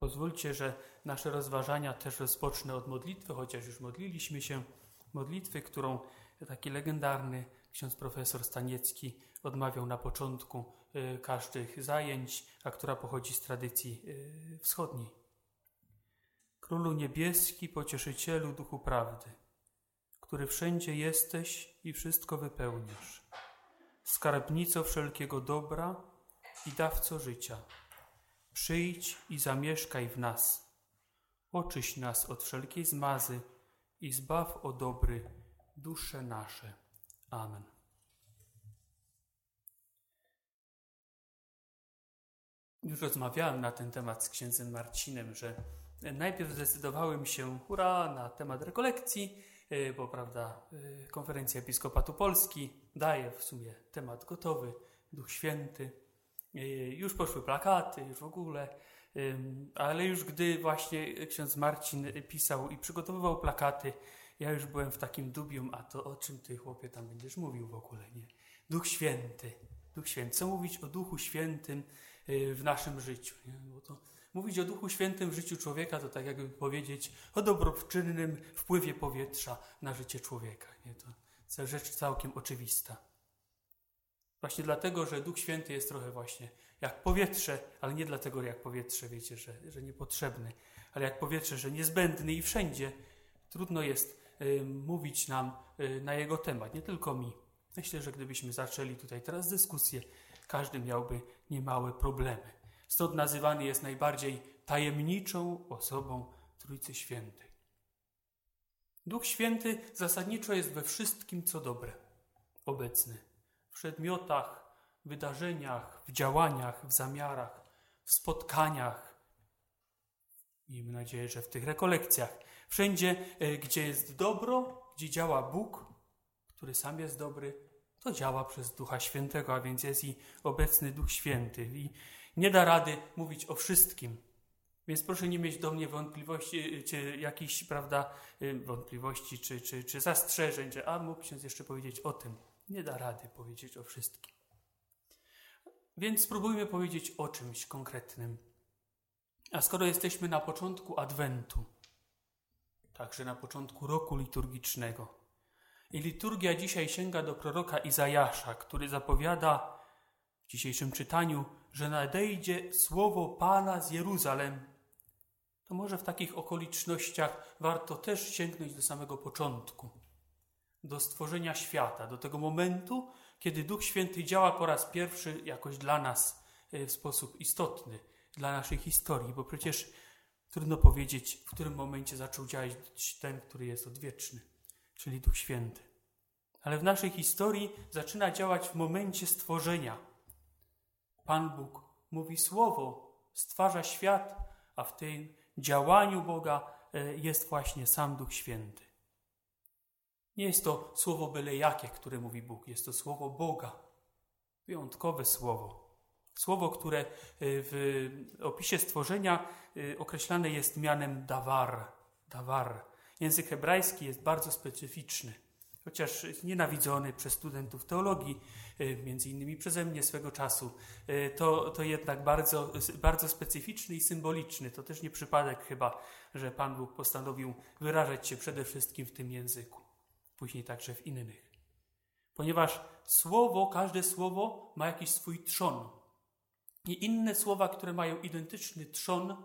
Pozwólcie, że nasze rozważania też rozpocznę od modlitwy, chociaż już modliliśmy się. Modlitwy, którą taki legendarny ksiądz profesor Staniecki odmawiał na początku y, każdych zajęć, a która pochodzi z tradycji y, wschodniej. Królu niebieski, pocieszycielu duchu prawdy, który wszędzie jesteś i wszystko wypełniasz, skarbnico wszelkiego dobra i dawco życia Przyjdź i zamieszkaj w nas. Oczyś nas od wszelkiej zmazy i zbaw o dobry dusze nasze. Amen. Już rozmawiałem na ten temat z księdzem Marcinem, że najpierw zdecydowałem się, hura, na temat rekolekcji, e, bo prawda, e, konferencja Episkopatu Polski daje w sumie temat gotowy, Duch Święty. Już poszły plakaty, już w ogóle, ale już gdy właśnie ksiądz Marcin pisał i przygotowywał plakaty, ja już byłem w takim dubium, a to o czym ty chłopie tam będziesz mówił w ogóle, nie? Duch Święty, Duch Święty. Co mówić o Duchu Świętym y, w naszym życiu? Nie? Bo to mówić o Duchu Świętym w życiu człowieka to tak jakby powiedzieć o dobroczynnym wpływie powietrza na życie człowieka. Nie? To rzecz całkiem oczywista. Właśnie dlatego, że Duch Święty jest trochę właśnie jak powietrze, ale nie dlatego jak powietrze, wiecie, że, że niepotrzebny, ale jak powietrze, że niezbędny i wszędzie. Trudno jest y, mówić nam y, na jego temat, nie tylko mi. Myślę, że gdybyśmy zaczęli tutaj teraz dyskusję, każdy miałby niemałe problemy. Stąd nazywany jest najbardziej tajemniczą osobą Trójcy Świętej. Duch Święty zasadniczo jest we wszystkim, co dobre, obecny w przedmiotach, wydarzeniach, w działaniach, w zamiarach, w spotkaniach. Miejmy nadzieję, że w tych rekolekcjach. Wszędzie, e, gdzie jest dobro, gdzie działa Bóg, który sam jest dobry, to działa przez Ducha Świętego, a więc jest i obecny Duch Święty. I nie da rady mówić o wszystkim. Więc proszę nie mieć do mnie wątpliwości, e, czy jakichś, prawda, e, wątpliwości, czy, czy, czy zastrzeżeń, że a mógł ksiądz jeszcze powiedzieć o tym nie da rady powiedzieć o wszystkim. Więc spróbujmy powiedzieć o czymś konkretnym. A skoro jesteśmy na początku Adwentu, także na początku roku liturgicznego, i liturgia dzisiaj sięga do proroka Izajasza, który zapowiada w dzisiejszym czytaniu, że nadejdzie słowo Pana z Jeruzalem, to może w takich okolicznościach warto też sięgnąć do samego początku do stworzenia świata, do tego momentu, kiedy Duch Święty działa po raz pierwszy jakoś dla nas e, w sposób istotny, dla naszej historii, bo przecież trudno powiedzieć, w którym momencie zaczął działać ten, który jest odwieczny, czyli Duch Święty. Ale w naszej historii zaczyna działać w momencie stworzenia. Pan Bóg mówi słowo, stwarza świat, a w tym działaniu Boga e, jest właśnie sam Duch Święty. Nie jest to słowo byle jakie, które mówi Bóg, jest to słowo Boga. Wyjątkowe słowo. Słowo, które y, w opisie stworzenia y, określane jest mianem dawar. Dawar. Język hebrajski jest bardzo specyficzny, chociaż nienawidzony przez studentów teologii, y, między innymi przeze mnie swego czasu, to, to jednak bardzo, bardzo specyficzny i symboliczny. To też nie przypadek chyba, że Pan Bóg postanowił wyrażać się przede wszystkim w tym języku później także w innych. Ponieważ słowo, każde słowo ma jakiś swój trzon. I inne słowa, które mają identyczny trzon,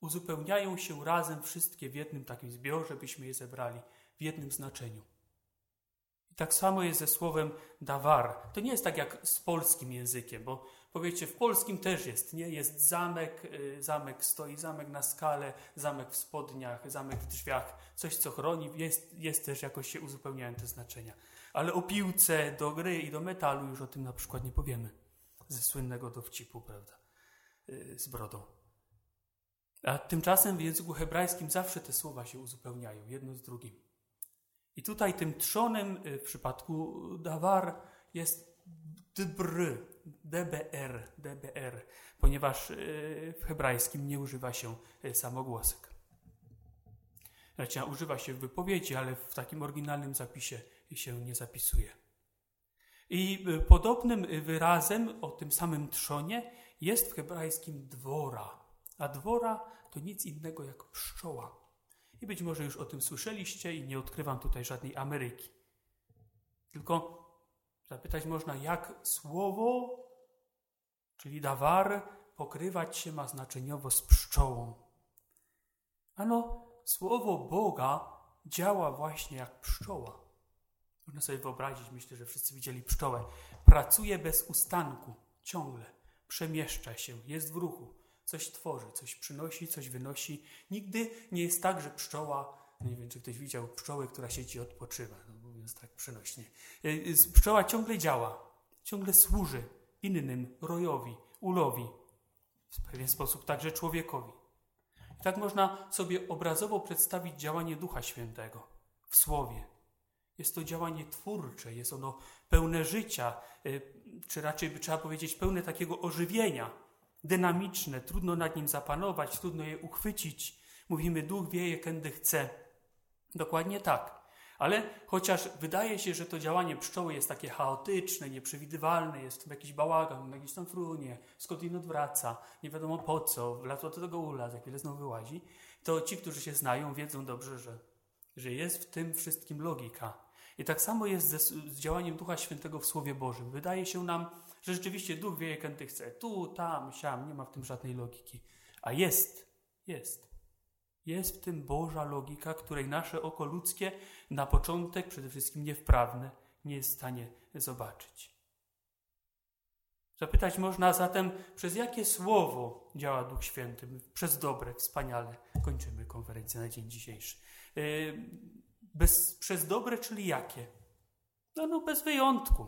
uzupełniają się razem wszystkie w jednym takim zbiorze, byśmy je zebrali w jednym znaczeniu. I tak samo jest ze słowem dawar. To nie jest tak jak z polskim językiem, bo powiecie, w polskim też jest, nie? Jest zamek, y, zamek stoi, zamek na skale, zamek w spodniach, zamek w drzwiach, coś co chroni, jest, jest też jakoś się uzupełniają te znaczenia. Ale o piłce do gry i do metalu już o tym na przykład nie powiemy. Ze słynnego dowcipu, prawda? Y, z brodą. A tymczasem w języku hebrajskim zawsze te słowa się uzupełniają, jedno z drugim. I tutaj tym trzonem y, w przypadku dawar jest dbr, dbr, dbr, ponieważ y, w hebrajskim nie używa się y, samogłosek. Znaczy, używa się w wypowiedzi, ale w takim oryginalnym zapisie się nie zapisuje. I podobnym wyrazem o tym samym trzonie jest w hebrajskim dwora. a dwora to nic innego jak pszczoła. I być może już o tym słyszeliście i nie odkrywam tutaj żadnej Ameryki. Tylko zapytać można, jak słowo, czyli dawar, pokrywać się ma znaczeniowo z pszczołą. Ano, słowo Boga działa właśnie jak pszczoła. Można sobie wyobrazić, myślę, że wszyscy widzieli pszczołę. Pracuje bez ustanku, ciągle, przemieszcza się, jest w ruchu, coś tworzy, coś przynosi, coś wynosi. Nigdy nie jest tak, że pszczoła, nie wiem, czy ktoś widział pszczołę, która siedzi i odpoczywa, no mówiąc tak przenośnie. Y, y, pszczoła ciągle działa, ciągle służy innym, rojowi, ulowi, w pewien sposób także człowiekowi. I tak można sobie obrazowo przedstawić działanie Ducha Świętego w Słowie. Jest to działanie twórcze, jest ono pełne życia, y, czy raczej by trzeba powiedzieć pełne takiego ożywienia, dynamiczne, trudno nad nim zapanować, trudno je uchwycić. Mówimy, duch wieje, kiedy chce. Dokładnie tak. Ale chociaż wydaje się, że to działanie pszczoły jest takie chaotyczne, nieprzewidywalne, jest tam jakiś bałagan, jakiś tam frunie, skądinąd wraca, nie wiadomo po co, wlazło do tego ula, za chwilę znowu wyłazi, to ci, którzy się znają, wiedzą dobrze, że, że jest w tym wszystkim logika. I tak samo jest ze, z działaniem Ducha Świętego w Słowie Bożym. Wydaje się nam, że rzeczywiście Duch wieje, kiedy chce. Tu, tam, siam, nie ma w tym żadnej logiki. A jest, jest. Jest w tym Boża logika, której nasze oko ludzkie na początek, przede wszystkim niewprawne, nie jest w stanie zobaczyć. Zapytać można zatem, przez jakie słowo działa Duch Święty? Przez dobre, wspaniale. Kończymy konferencję na dzień dzisiejszy. Yy, bez, przez dobre, czyli jakie? No, no bez wyjątku.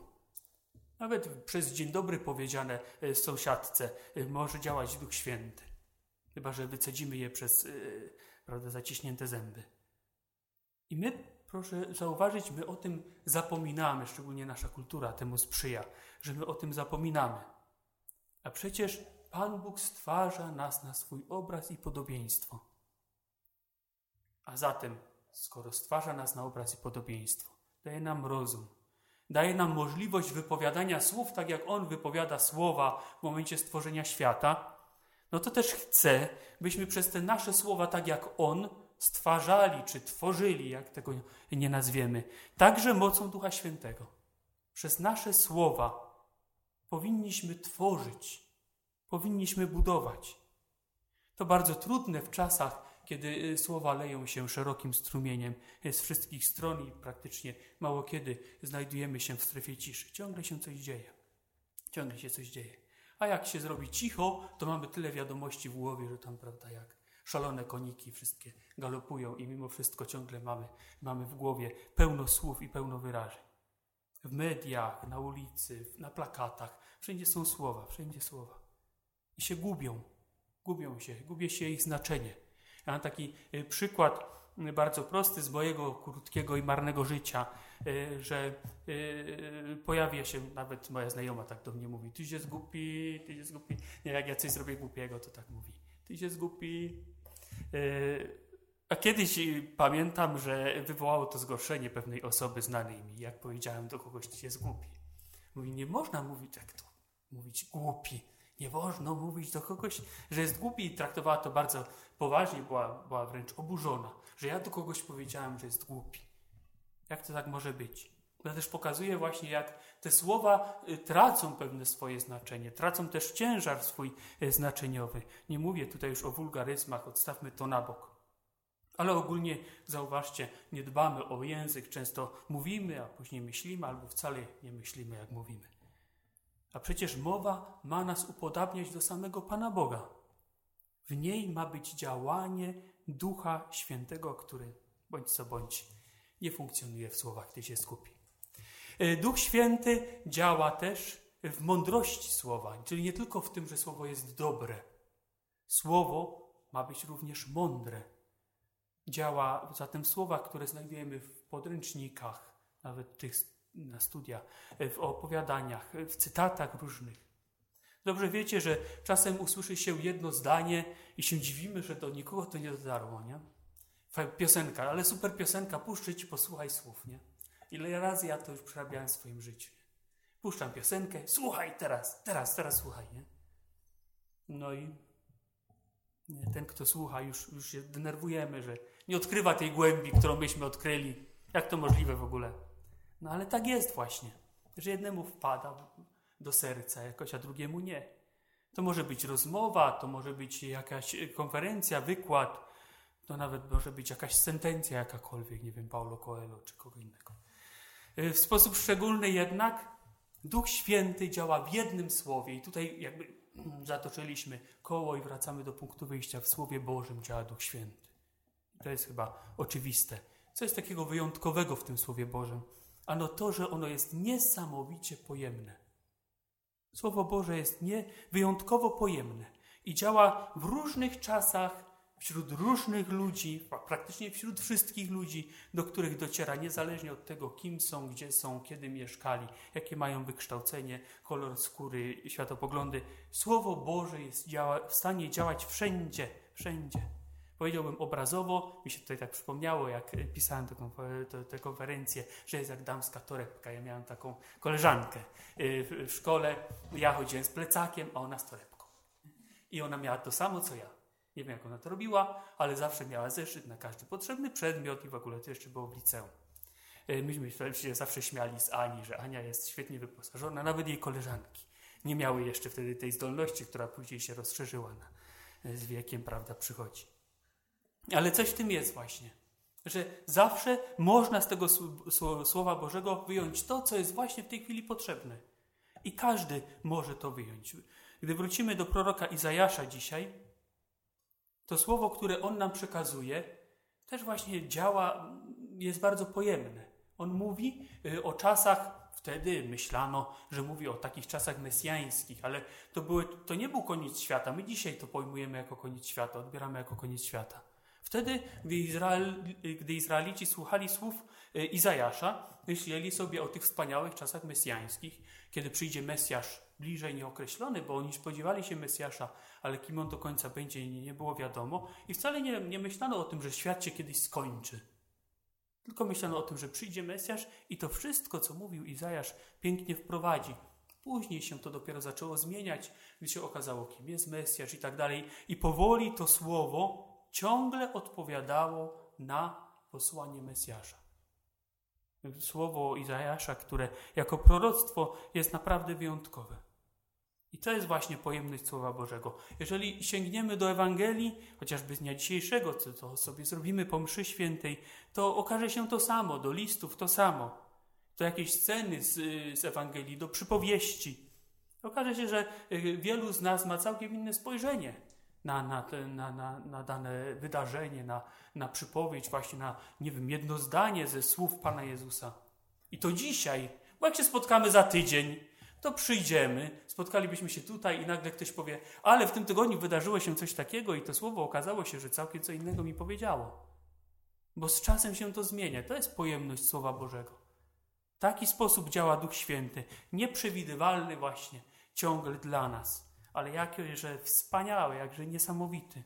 Nawet przez dzień dobry powiedziane yy, sąsiadce yy, może działać Duch Święty. Chyba, że wycedzimy je przez prawda, zaciśnięte zęby. I my, proszę zauważyć, my o tym zapominamy, szczególnie nasza kultura temu sprzyja, że my o tym zapominamy. A przecież Pan Bóg stwarza nas na swój obraz i podobieństwo. A zatem, skoro stwarza nas na obraz i podobieństwo, daje nam rozum, daje nam możliwość wypowiadania słów, tak jak On wypowiada słowa w momencie stworzenia świata, no to też chce, byśmy przez te nasze słowa, tak jak On, stwarzali czy tworzyli, jak tego nie nazwiemy, także mocą Ducha Świętego. Przez nasze słowa powinniśmy tworzyć, powinniśmy budować. To bardzo trudne w czasach, kiedy y, słowa leją się szerokim strumieniem z wszystkich stron i praktycznie mało kiedy znajdujemy się w strefie ciszy. Ciągle się coś dzieje. Ciągle się coś dzieje. A jak się zrobi cicho, to mamy tyle wiadomości w głowie, że tam, prawda, jak szalone koniki wszystkie galopują i mimo wszystko ciągle mamy, mamy w głowie pełno słów i pełno wyrażeń. W mediach, na ulicy, na plakatach, wszędzie są słowa, wszędzie słowa. I się gubią, gubią się, gubi się ich znaczenie. Ja mam taki y, przykład y, bardzo prosty z mojego krótkiego i marnego życia. Y, że pojawia się, nawet moja znajoma tak do mnie mówi, ty się zgupi, ty się zgupi. Nie, jak ja coś zrobię głupiego, to tak mówi. Ty się zgupi. Y, a kiedyś pamiętam, że wywołało to zgorszenie pewnej osoby znanej mi, jak powiedziałem do kogoś, ty się zgupi. Mówi, nie można mówić tak to, mówić głupi. Nie wolno mówić do kogoś, że jest głupi i traktowała to bardzo poważnie, była, była wręcz oburzona, że ja do kogoś powiedziałem, że jest głupi. Jak to tak może być? To też pokazuje właśnie, jak te słowa y, tracą pewne swoje znaczenie, tracą też ciężar swój y, znaczeniowy. Nie mówię tutaj już o wulgaryzmach, odstawmy to na bok. Ale ogólnie zauważcie, nie dbamy o język, często mówimy, a później myślimy, albo wcale nie myślimy, jak mówimy. A przecież mowa ma nas upodabniać do samego Pana Boga. W niej ma być działanie Ducha Świętego, który bądź co bądź nie funkcjonuje w słowach, gdy się skupi. E, Duch Święty działa też w mądrości słowa, czyli nie tylko w tym, że słowo jest dobre. Słowo ma być również mądre. Działa zatem w słowach, które znajdujemy w podręcznikach, nawet tych na studia, e, w opowiadaniach, w cytatach różnych. Dobrze wiecie, że czasem usłyszy się jedno zdanie i się dziwimy, że do nikogo to nie dotarło, nie? piosenka, ale super piosenka, puszczę ci, posłuchaj słów, nie? Ile razy ja to już przerabiałem w swoim życiu. Puszczam piosenkę, słuchaj teraz, teraz, teraz słuchaj, nie? No i ten, kto słucha, już, już się denerwujemy, że nie odkrywa tej głębi, którą myśmy odkryli. Jak to możliwe w ogóle? No ale tak jest właśnie, że jednemu wpada do serca jakoś, a drugiemu nie. To może być rozmowa, to może być jakaś konferencja, wykład, to nawet może być jakaś sentencja jakakolwiek, nie wiem, Paulo Coelho czy kogo innego. E, w sposób szczególny jednak Duch Święty działa w jednym słowie i tutaj jakby zatoczyliśmy koło i wracamy do punktu wyjścia. W Słowie Bożym działa Duch Święty. To jest chyba oczywiste. Co jest takiego wyjątkowego w tym Słowie Bożym? Ano to, że ono jest niesamowicie pojemne. Słowo Boże jest nie wyjątkowo pojemne i działa w różnych czasach, wśród różnych ludzi, praktycznie wśród wszystkich ludzi, do których dociera, niezależnie od tego, kim są, gdzie są, kiedy mieszkali, jakie mają wykształcenie, kolor skóry, światopoglądy. Słowo Boże jest działa, w stanie działać wszędzie, wszędzie. Powiedziałbym obrazowo, mi się tutaj tak przypomniało, jak pisałem tę konferencję, że jest jak damska torebka. Ja miałem taką koleżankę y, w szkole, ja chodziłem z plecakiem, a ona z torebką. I ona miała to samo, co ja. Nie wiem, jak ona to robiła, ale zawsze miała zeszyt na każdy potrzebny przedmiot i w ogóle to jeszcze było w liceum. E, myśmy się zawsze śmiali z Ani, że Ania jest świetnie wyposażona, nawet jej koleżanki. Nie miały jeszcze wtedy tej zdolności, która później się rozszerzyła na, e, z wiekiem, prawda, przychodzi. Ale coś w tym jest właśnie, że zawsze można z tego Słowa Bożego wyjąć to, co jest właśnie w tej chwili potrzebne. I każdy może to wyjąć. Gdy wrócimy do proroka Izajasza dzisiaj, to słowo, które on nam przekazuje, też właśnie działa, jest bardzo pojemne. On mówi y, o czasach, wtedy myślano, że mówi o takich czasach mesjańskich, ale to, były, to nie był koniec świata. My dzisiaj to pojmujemy jako koniec świata, odbieramy jako koniec świata. Wtedy, gdy, Izrael, gdy Izraelici słuchali słów y, Izajasza, myśleli sobie o tych wspaniałych czasach mesjańskich, kiedy przyjdzie Mesjasz bliżej nieokreślony, bo oni spodziewali się Mesjasza, ale kim on do końca będzie, nie, było wiadomo. I wcale nie, nie myślano o tym, że świat się kiedyś skończy. Tylko myślano o tym, że przyjdzie Mesjasz i to wszystko, co mówił Izajasz, pięknie wprowadzi. Później się to dopiero zaczęło zmieniać, gdy się okazało, kim jest Mesjasz i tak dalej. I powoli to słowo ciągle odpowiadało na posłanie Mesjasza. Słowo Izajasza, które jako proroctwo jest naprawdę wyjątkowe. I to jest właśnie pojemność Słowa Bożego. Jeżeli sięgniemy do Ewangelii, chociażby z dnia dzisiejszego, co to sobie zrobimy po mszy świętej, to okaże się to samo, do listów to samo. Do jakieś sceny z, z Ewangelii, do przypowieści. Okaże się, że y, wielu z nas ma całkiem inne spojrzenie na, na, na, na, na dane wydarzenie, na, na przypowieść, właśnie na, nie wiem, jedno zdanie ze słów Pana Jezusa. I to dzisiaj, bo jak się spotkamy za tydzień, to przyjdziemy, spotkalibyśmy się tutaj i nagle ktoś powie, ale w tym tygodniu wydarzyło się coś takiego i to słowo okazało się, że całkiem co innego mi powiedziało. Bo z czasem się to zmienia. To jest pojemność Słowa Bożego. W taki sposób działa Duch Święty, nieprzewidywalny właśnie, ciągle dla nas, ale jakże wspaniały, jakże niesamowity.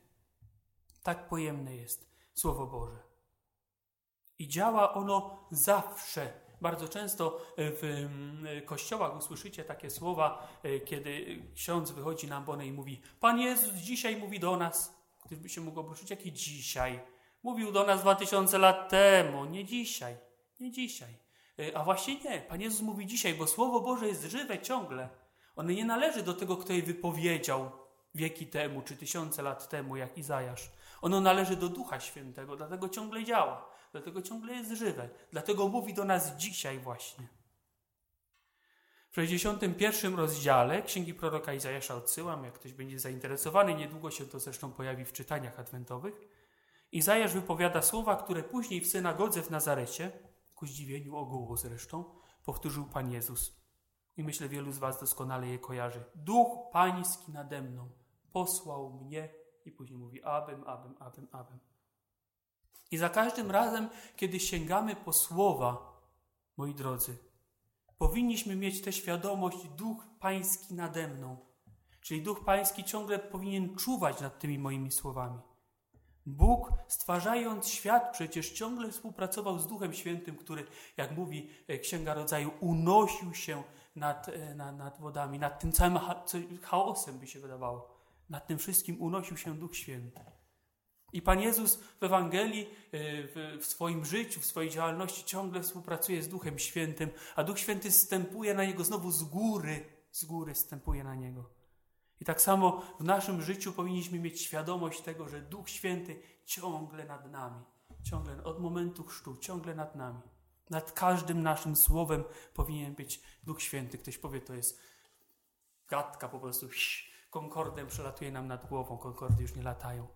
Tak pojemne jest Słowo Boże. I działa ono zawsze bardzo często w mm, kościołach usłyszycie takie słowa, e, kiedy ksiądz wychodzi na ambonę i mówi: Pan Jezus dzisiaj mówi do nas. Ktoś by się mógł obruszyć, jakie dzisiaj? Mówił do nas dwa tysiące lat temu, nie dzisiaj, nie dzisiaj. E, a właśnie nie, Pan Jezus mówi dzisiaj, bo Słowo Boże jest żywe ciągle. Ono nie należy do tego, kto je wypowiedział wieki temu, czy tysiące lat temu, jak Izajasz. Ono należy do Ducha Świętego, dlatego ciągle działa dlatego ciągle jest żywe, dlatego mówi do nas dzisiaj właśnie. W 61 rozdziale Księgi Proroka Izajasza odsyłam, jak ktoś będzie zainteresowany, niedługo się to zresztą pojawi w czytaniach adwentowych. Izajasz wypowiada słowa, które później w synagodze w Nazarecie, ku zdziwieniu ogółu zresztą, powtórzył Pan Jezus. I myślę, wielu z Was doskonale je kojarzy. Duch Pański nade mną posłał mnie i później mówi abem, abem, abem, abem. I za każdym razem, kiedy sięgamy po słowa, moi drodzy, powinniśmy mieć tę świadomość, Duch Pański nade mną. Czyli Duch Pański ciągle powinien czuwać nad tymi moimi słowami. Bóg, stwarzając świat, przecież ciągle współpracował z Duchem Świętym, który, jak mówi e, Księga Rodzaju, unosił się nad, e, nad, nad wodami, nad tym całym chaosem, by się wydawało Nad tym wszystkim unosił się Duch Święty. I Pan Jezus w Ewangelii, e, w, swoim życiu, w swojej działalności ciągle współpracuje z Duchem Świętym, a Duch Święty stępuje na Niego znowu z góry, z góry stępuje na Niego. I tak samo w naszym życiu powinniśmy mieć świadomość tego, że Duch Święty ciągle nad nami, ciągle od momentu chrztu, ciągle nad nami. Nad każdym naszym słowem powinien być Duch Święty. Ktoś powie, to jest gadka po prostu, konkordem przelatuje nam nad głową, konkordy już nie latają.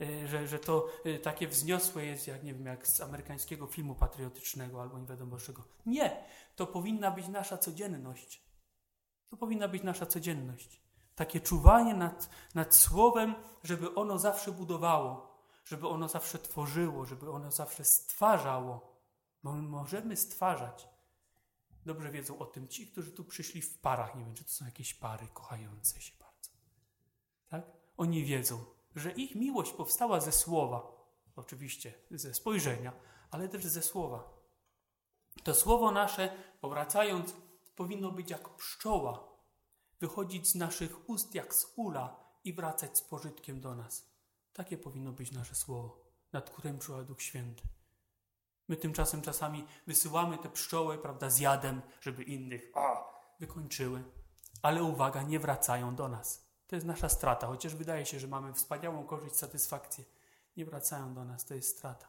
E, że, że to e, takie wzniosłe jest, jak nie wiem, jak z amerykańskiego filmu patriotycznego albo nie wiadomo czego. Nie, to powinna być nasza codzienność. To powinna być nasza codzienność. Takie czuwanie nad, nad słowem, żeby ono zawsze budowało, żeby ono zawsze tworzyło, żeby ono zawsze stwarzało. Bo my możemy stwarzać. Dobrze wiedzą o tym ci, którzy tu przyszli w parach. Nie wiem, czy to są jakieś pary kochające się. Tak? Oni wiedzą, że ich miłość powstała ze słowa, oczywiście ze spojrzenia, ale też ze słowa. To słowo nasze, powracając, powinno być jak pszczoła, wychodzić z naszych ust jak z ula i wracać z pożytkiem do nas. Takie powinno być nasze słowo, nad którym czuła Duch Święty. My tymczasem czasami wysyłamy te pszczoły, prawda, z jadem, żeby innych a, wykończyły. Ale uwaga, nie wracają do nas. To jest nasza strata, chociaż wydaje się, że mamy wspaniałą korzyść, satysfakcję. Nie wracają do nas, to jest strata.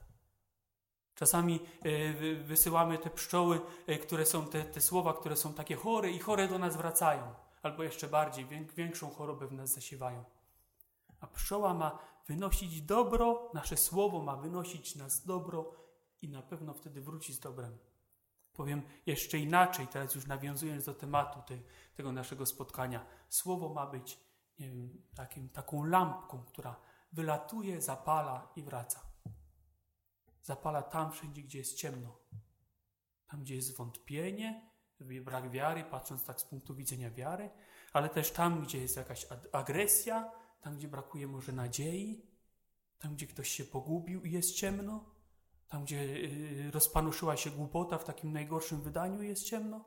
Czasami e, wysyłamy te pszczoły, e, które są te, te słowa, które są takie chore i chore do nas wracają. Albo jeszcze bardziej, większą chorobę w nas zasiewają. A pszczoła ma wynosić dobro, nasze słowo ma wynosić nas dobro i na pewno wtedy wróci z dobrem. Powiem jeszcze inaczej, teraz już nawiązując do tematu te, tego naszego spotkania. Słowo ma być nie wiem, takim, taką lampką, która wylatuje, zapala i wraca. Zapala tam wszędzie, gdzie jest ciemno. Tam, gdzie jest wątpienie, brak wiary, patrząc tak z punktu widzenia wiary, ale też tam, gdzie jest jakaś agresja, tam, gdzie brakuje może nadziei, tam, gdzie ktoś się pogubił i jest ciemno, tam, gdzie y, rozpanuszyła się głupota w takim najgorszym wydaniu jest ciemno.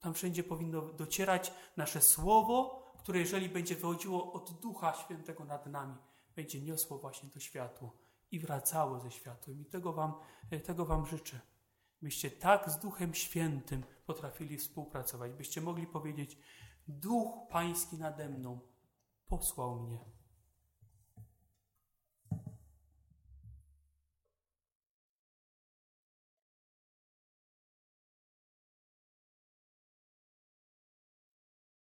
Tam wszędzie powinno docierać nasze słowo, które jeżeli będzie wychodziło od Ducha Świętego nad nami, będzie niosło właśnie to światło i wracało ze światłem. I tego wam, tego wam życzę. Byście tak z Duchem Świętym potrafili współpracować, byście mogli powiedzieć: Duch Pański nade mną posłał mnie.